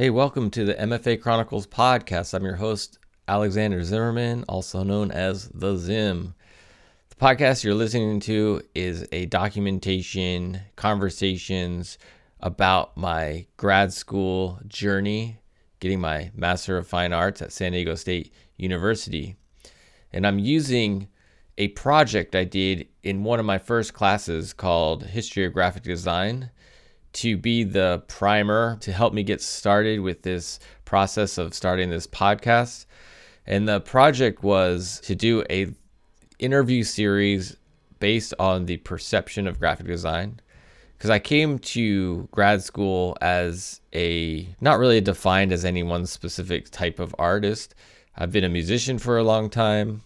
Hey, welcome to the MFA Chronicles podcast. I'm your host, Alexander Zimmerman, also known as The Zim. The podcast you're listening to is a documentation, conversations about my grad school journey, getting my Master of Fine Arts at San Diego State University. And I'm using a project I did in one of my first classes called History of Graphic Design to be the primer to help me get started with this process of starting this podcast. And the project was to do a interview series based on the perception of graphic design because I came to grad school as a not really defined as any one specific type of artist. I've been a musician for a long time.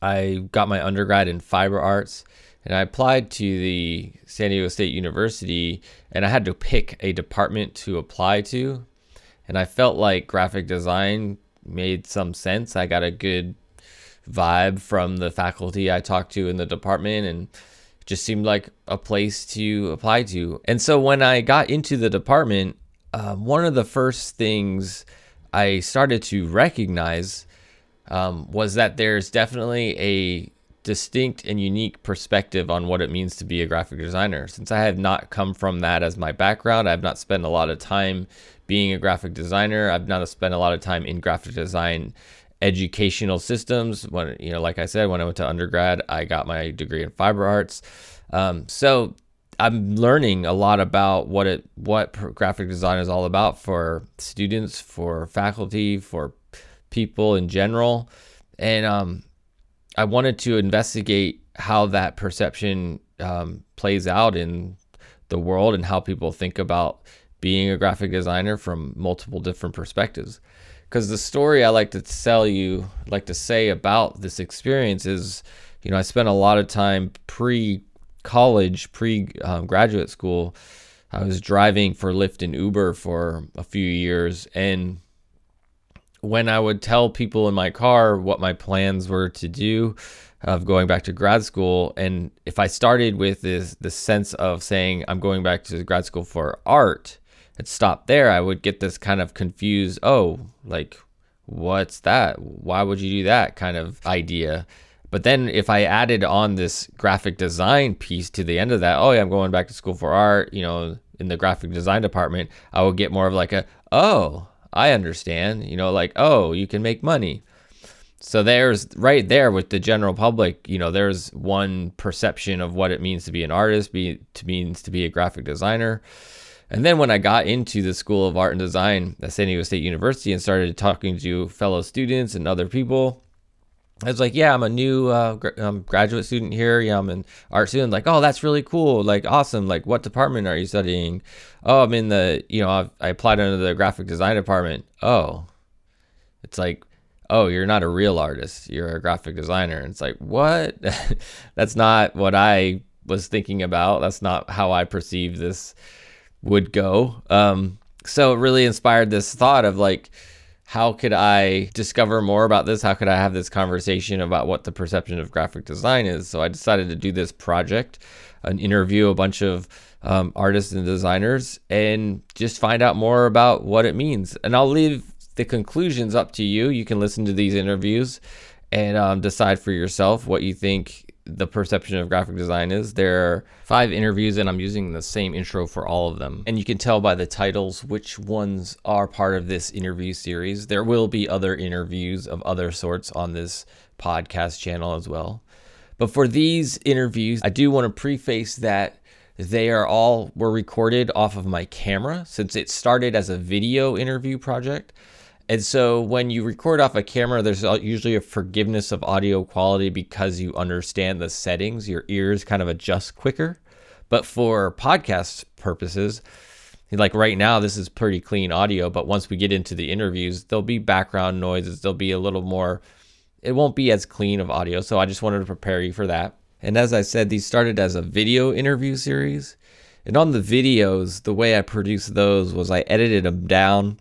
I got my undergrad in fiber arts and I applied to the San Diego State University and I had to pick a department to apply to. And I felt like graphic design made some sense. I got a good vibe from the faculty I talked to in the department and just seemed like a place to apply to. And so when I got into the department, uh, one of the first things I started to recognize um, was that there's definitely a distinct and unique perspective on what it means to be a graphic designer. Since I have not come from that as my background, I've not spent a lot of time being a graphic designer. I've not spent a lot of time in graphic design educational systems. When you know, like I said, when I went to undergrad, I got my degree in fiber arts. Um, so I'm learning a lot about what it what graphic design is all about for students, for faculty, for people in general, and um, I wanted to investigate how that perception um, plays out in the world and how people think about being a graphic designer from multiple different perspectives. Because the story I like to tell you, like to say about this experience is, you know, I spent a lot of time pre college, pre um, graduate school. I was driving for Lyft and Uber for a few years. And when I would tell people in my car what my plans were to do of going back to grad school, and if I started with this the sense of saying I'm going back to grad school for art, and stopped there, I would get this kind of confused, oh, like what's that? Why would you do that kind of idea? But then if I added on this graphic design piece to the end of that, oh yeah, I'm going back to school for art, you know, in the graphic design department, I would get more of like a, oh, I understand, you know, like, oh, you can make money. So there's right there with the general public, you know, there's one perception of what it means to be an artist, be to means to be a graphic designer. And then when I got into the School of Art and Design at San Diego State University and started talking to fellow students and other people, I was like, yeah, I'm a new uh, um, graduate student here. Yeah, I'm an art student. Like, oh, that's really cool. Like, awesome. Like, what department are you studying? Oh, I'm in the, you know, I've, I applied under the graphic design department. Oh, it's like, oh, you're not a real artist. You're a graphic designer. And it's like, what? that's not what I was thinking about. That's not how I perceived this would go. Um, so it really inspired this thought of like, how could I discover more about this? How could I have this conversation about what the perception of graphic design is? So I decided to do this project, an interview a bunch of um, artists and designers, and just find out more about what it means. And I'll leave the conclusions up to you. You can listen to these interviews and um, decide for yourself what you think the perception of graphic design is. There are five interviews, and I'm using the same intro for all of them. And you can tell by the titles which ones are part of this interview series. There will be other interviews of other sorts on this podcast channel as well. But for these interviews, I do want to preface that they are all were recorded off of my camera since it started as a video interview project. And so when you record off a camera, there's usually a forgiveness of audio quality because you understand the settings. Your ears kind of adjust quicker. But for podcast purposes, like right now, this is pretty clean audio. But once we get into the interviews, there'll be background noises. There'll be a little more, it won't be as clean of audio. So I just wanted to prepare you for that. And as I said, these started as a video interview series. And on the videos, the way I produced those was I edited them down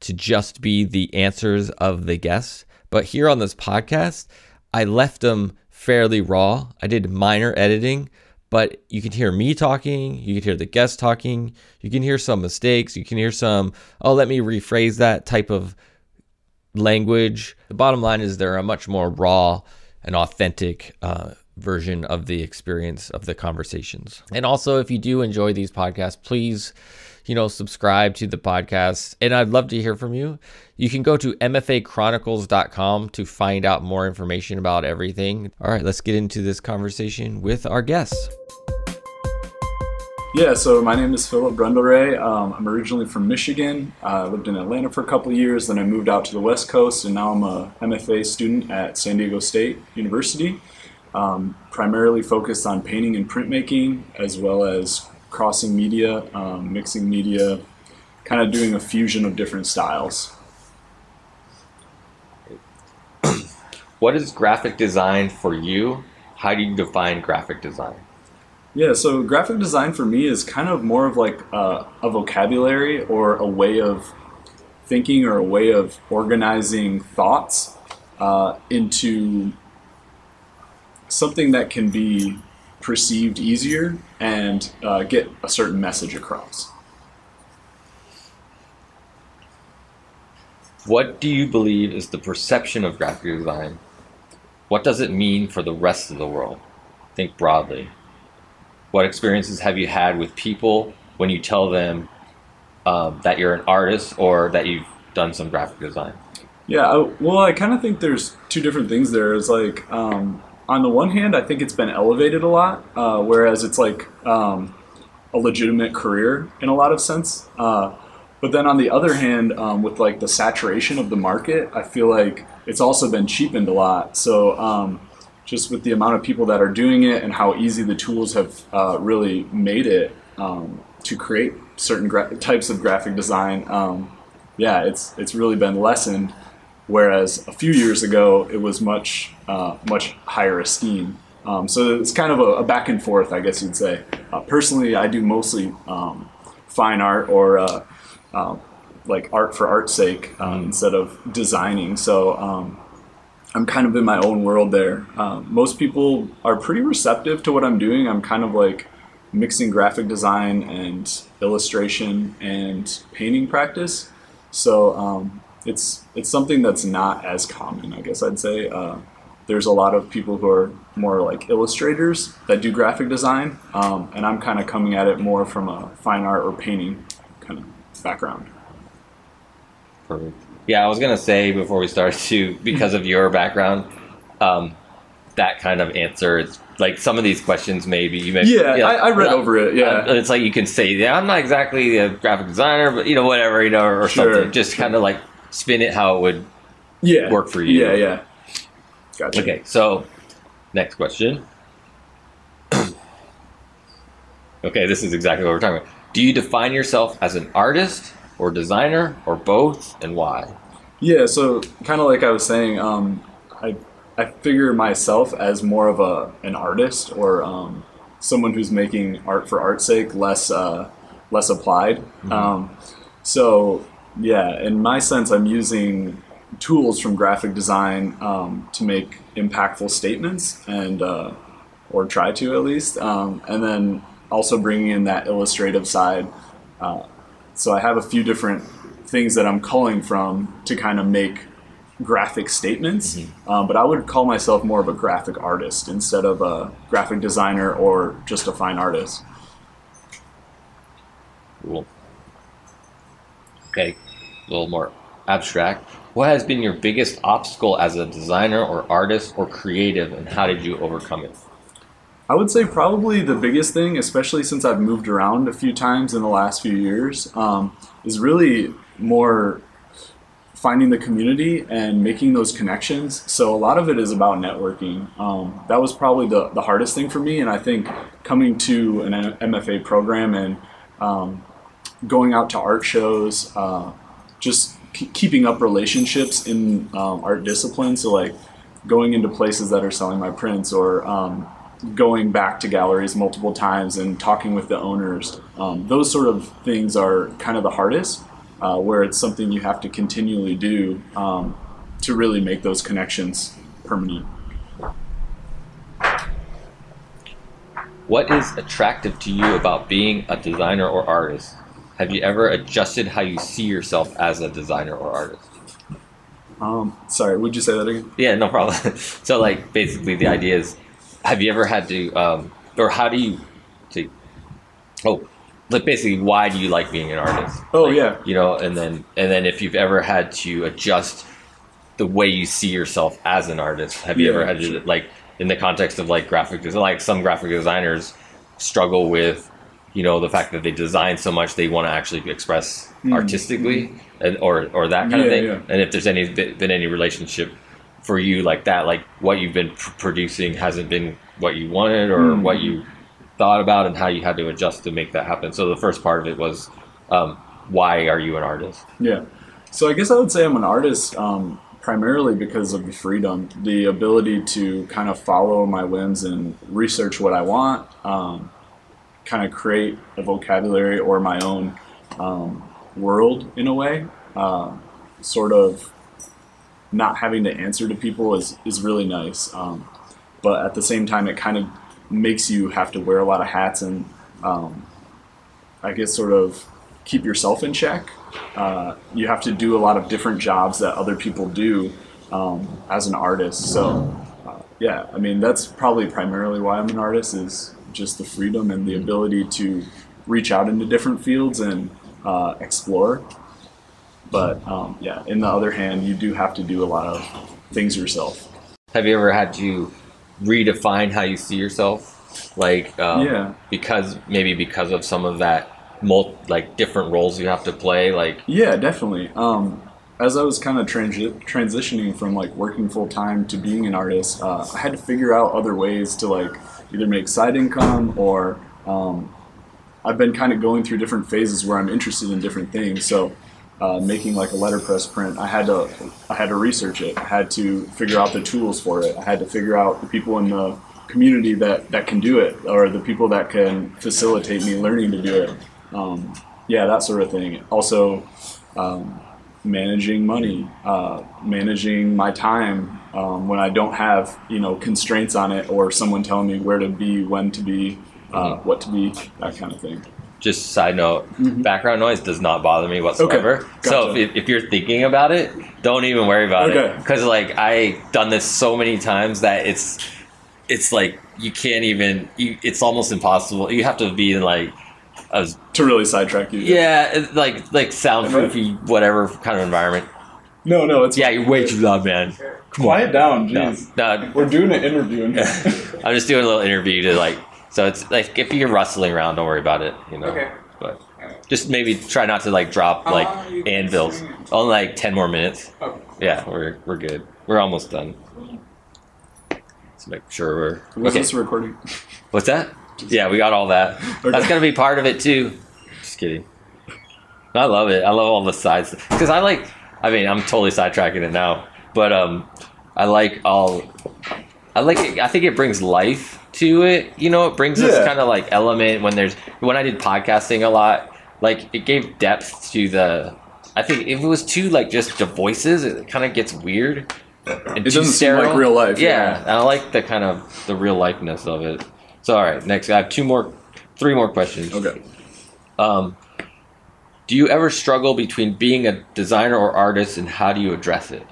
to just be the answers of the guests. But here on this podcast, I left them fairly raw. I did minor editing, but you can hear me talking, you can hear the guest talking, you can hear some mistakes, you can hear some, oh, let me rephrase that type of language. The bottom line is they're a much more raw and authentic uh, version of the experience of the conversations. And also, if you do enjoy these podcasts, please, you know, subscribe to the podcast. And I'd love to hear from you. You can go to mfachronicles.com to find out more information about everything. All right, let's get into this conversation with our guests. Yeah, so my name is Philip Brun Del Re. Um, I'm originally from Michigan. I lived in Atlanta for a couple years, then I moved out to the West Coast, and now I'm a MFA student at San Diego State University. Um, primarily focused on painting and printmaking, as well as crossing media, um, mixing media, kind of doing a fusion of different styles. what is graphic design for you? How do you define graphic design? Yeah, so graphic design for me is kind of more of like a, a vocabulary or a way of thinking or a way of organizing thoughts uh, into something that can be perceived easier and uh, get a certain message across. What do you believe is the perception of graphic design? What does it mean for the rest of the world? Think broadly. What experiences have you had with people when you tell them um, that you're an artist or that you've done some graphic design? Yeah, I, well, I kind of think there's two different things there. It's like, um, on the one hand, I think it's been elevated a lot, uh, whereas it's like um, a legitimate career in a lot of sense. Uh, but then on the other hand, um, with like the saturation of the market, I feel like it's also been cheapened a lot. So um, just with the amount of people that are doing it and how easy the tools have uh, really made it um, to create certain gra- types of graphic design, um, yeah, it's it's really been lessened. Whereas a few years ago, it was much uh, much higher esteem. Um, so it's kind of a, a, back and forth, I guess you'd say. Uh, personally, I do mostly um, fine art or uh, um, like art for art's sake um, instead of designing. So um, I'm kind of in my own world there. Um, most people are pretty receptive to what I'm doing. I'm kind of like mixing graphic design and illustration and painting practice. So um, it's it's something that's not as common, I guess I'd say. Uh, there's a lot of people who are more like illustrators that do graphic design, um, and I'm kind of coming at it more from a fine art or painting kind of background. Perfect. Yeah, I was gonna say before we start too, because of your background, um, that kind of answer is like some of these questions maybe you may yeah you know, I, I, read over it yeah uh, it's like you can say yeah I'm not exactly a graphic designer but you know whatever you know or sure. something just kind of like spin it how it would yeah work for you yeah yeah gotcha okay so next question okay this is exactly what we're talking about do you define yourself as an artist or designer or both and why? Yeah, so kind of like I was saying, um, I I figure myself as more of a an artist or um, someone who's making art for art's sake, less uh, less applied. Mm-hmm. Um, so yeah, in my sense, I'm using tools from graphic design um, to make impactful statements and uh, or try to at least, um, and then also bringing in that illustrative side. Uh, so I have a few different things that I'm calling from to kind of make graphic statements. Mm-hmm. Um, but I would call myself more of a graphic artist instead of a graphic designer or just a fine artist. Cool. Okay, a little more abstract. What has been your biggest obstacle as a designer or artist or creative, and how did you overcome it? I would say probably the biggest thing, especially since I've moved around a few times in the last few years, um, is really more finding the community and making those connections. So a lot of it is about networking. Um, that was probably the, the hardest thing for me. And I think coming to an MFA program and um, going out to art shows, uh, just keeping up relationships in um, art disciplines. So like going into places that are selling my prints or um, going back to galleries multiple times and talking with the owners. Um, those sort of things are kind of the hardest, uh, where it's something you have to continually do um, to really make those connections permanent. what is attractive to you about being a designer or artist? Have you ever adjusted how you see yourself as a designer or artist? Um, sorry, would you say that again? Yeah, no problem. so, like, basically, the idea is, have you ever had to, um, or how do you, to, oh, like basically, why do you like being an artist? Oh, Like, yeah. you know, and then and then if you've ever had to adjust the way you see yourself as an artist, have you Yeah, ever had to sure. like in the context of like graphic design, like some graphic designers struggle with, you know, the fact that they design so much they want to actually express artistically, and or or that kind of Hmm. Thing. yeah. And if there's any been any relationship for you like that, like what you've been pr- producing hasn't been what you wanted or Hmm. what you thought about, and how you had to adjust to make that happen. So the first part of it was, um, why are you an artist? Yeah. So I guess I would say I'm an artist um, primarily because of the freedom, the ability to kind of follow my whims and research what I want, um, kind of create a vocabulary or my own um, world in a way. Um sort of not having to answer to people is, is really nice. Um, but at the same time, it kind of makes you have to wear a lot of hats and um, I guess sort of keep yourself in check. Uh, you have to do a lot of different jobs that other people do um, as an artist. So, uh, yeah, I mean, that's probably primarily why I'm an artist is just the freedom and the ability to reach out into different fields and uh, explore. But um, yeah, in the other hand, you do have to do a lot of things yourself. Have you ever had to redefine how you see yourself? Like, um, Yeah. because maybe because of some of that, mul- like different roles you have to play. Like, Yeah, definitely. Um, as I was kind of transi- transitioning from like working full time to being an artist, uh, I had to figure out other ways to like either make side income or um, I've been kind of going through different phases where I'm interested in different things. So uh, making like a letterpress print, I had to I had to research it. I had to figure out the tools for it. I had to figure out the people in the community that that can do it or the people that can facilitate me learning to do it. Um, yeah, that sort of thing. Also, um, managing money, uh, managing my time um, when I don't have you know constraints on it or someone telling me where to be, when to be, uh, what to be, that kind of thing. just side note, background noise does not bother me whatsoever. So Mm-hmm. gotcha. if, if you're thinking about it, don't even worry about it. Okay. Because like I done this so many times that it's it's like you can't even. You, it's almost impossible. You have to be in like a To really sidetrack you. yeah, it's like like soundproofy whatever kind of environment. No, no, it's Yeah, you're way too loud, man. quiet down. No, Jeez. no, We're doing an interview. in. I'm just doing a little interview to like. So it's like if you're rustling around, don't worry about it. You know. Okay. But just maybe try not to like drop uh-huh, like long are you anvils. singing? Only like ten more minutes. Okay. Yeah, we're we're good. We're almost done. Let's make sure we're Was okay. this recording? What's that? Yeah, we got all that. That's gonna be part of it too. Just kidding. I love it. I love all the sides because I like. I mean, I'm totally sidetracking it now, but um, I like all. I like. It, I think it brings life to it. You know, it brings this kind of like element when there's when I did podcasting a lot. Like it gave depth to the. I think if it was too like just the voices, it kind of gets weird. It doesn't seem like real life, Yeah, yeah. and I like the kind of the real lifeness of it. So all right, next I have two more, three more questions. Okay. Um, do you ever struggle between being a designer or artist, and how do you address it?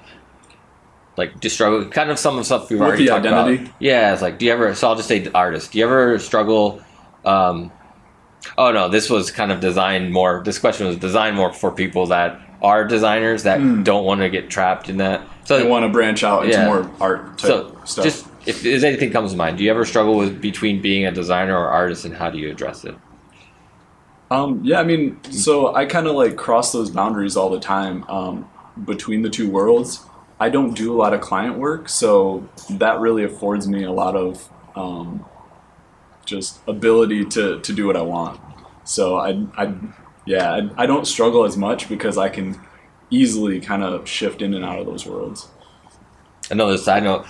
Like, do you struggle? Kind of some of the stuff we've With already the talked identity? about. Yeah, it's like, do you ever? So I'll just say artist. Do you ever struggle? Um, oh no, this was kind of designed more. This question was designed more for people that are designers that don't want to get trapped in that. So They want to branch out into Yeah. more art type so stuff. just if there's anything comes to mind, do you ever struggle with between being a designer or artist, and how do you address it? Um, yeah, I mean, so I kind of like cross those boundaries all the time um, between the two worlds. I don't do a lot of client work, so that really affords me a lot of um, just ability to, to do what I want. So I, I yeah, I, I don't struggle as much because I can easily kind of shift in and out of those worlds. another side note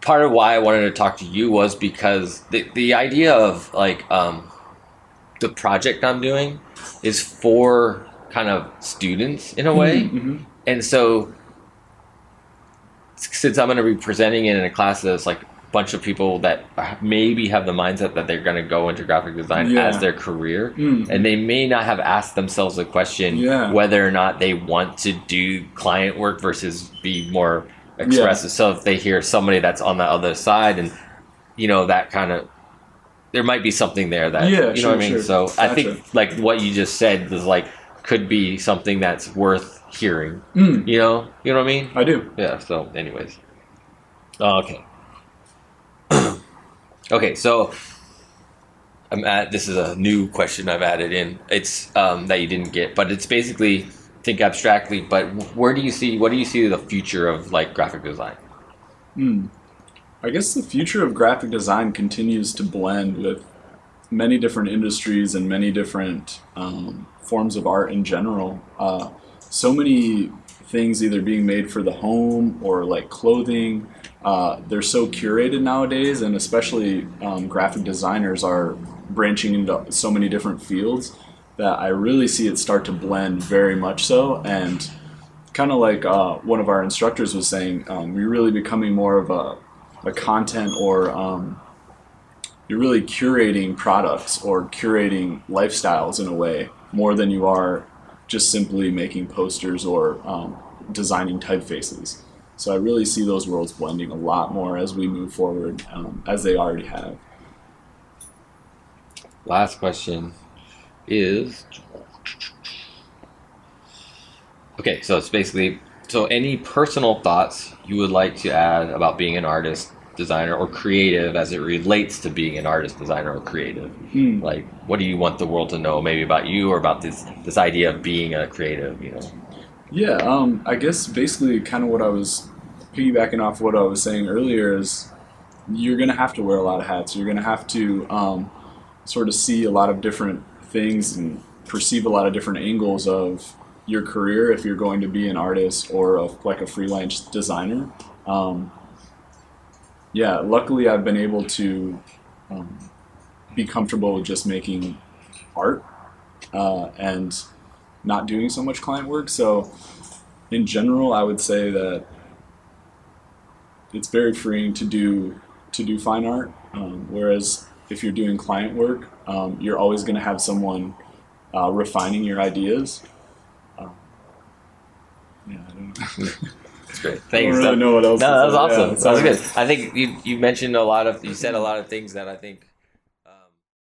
part of why i wanted to talk to you was because the, the idea of like um, the project i'm doing is for kind of students in a way Mhm. and so since i'm going to be presenting it in a class that's like a bunch of people that maybe have the mindset that they're going to go into graphic design Yeah. as their career Mm. and they may not have asked themselves the question Yeah. whether or not they want to do client work versus be more expressive so if they hear somebody that's on the other side and you know that kind of there might be something there that Yeah, you know what i mean sure. so i think like what you just said is like could be something that's worth hearing Mm, you know you know what i mean I do. yeah. So, anyways. Oh, okay. okay. So, I'm at. This is a new question I've added in. It's um, that you didn't get, but it's basically think abstractly. But where do you see? What do you see the future of like graphic design? Mm. I guess the future of graphic design continues to blend with many different industries and many different um, forms of art in general. Uh, so many things either being made for the home or like clothing. Uh, they're so curated nowadays, and especially um, graphic designers are branching into so many different fields that I really see it start to blend very much so. And kind of like uh, one of our instructors was saying, um, you're really becoming more of a, a content or um, you're really curating products or curating lifestyles in a way more than you are just simply making posters or um, designing typefaces. So I really see those worlds blending a lot more as we move forward, um, as they already have. Last question is. Okay, so it's basically so any personal thoughts you would like to add about being an artist, designer, or creative as it relates to being an artist, designer, or creative. Hmm. Like, what do you want the world to know, maybe about you or about this this idea of being a creative? You know. Yeah, um, I guess basically kind of what I was piggybacking off what I was saying earlier is you're going to have to wear a lot of hats. You're going to have to um, sort of see a lot of different things and perceive a lot of different angles of your career if you're going to be an artist or a, like a freelance designer. Um, yeah, luckily I've been able to um, be comfortable with just making art uh, and not doing so much client work. So, in general, I would say that it's very freeing to do to do fine art. Um, whereas if you're doing client work, um, you're always going to have someone uh, refining your ideas. Um, yeah, I don't know. It's great. I Thanks. don't really know what else. No, that was awesome. Yeah, that was good. I think you you mentioned a lot of you said a lot of things that I think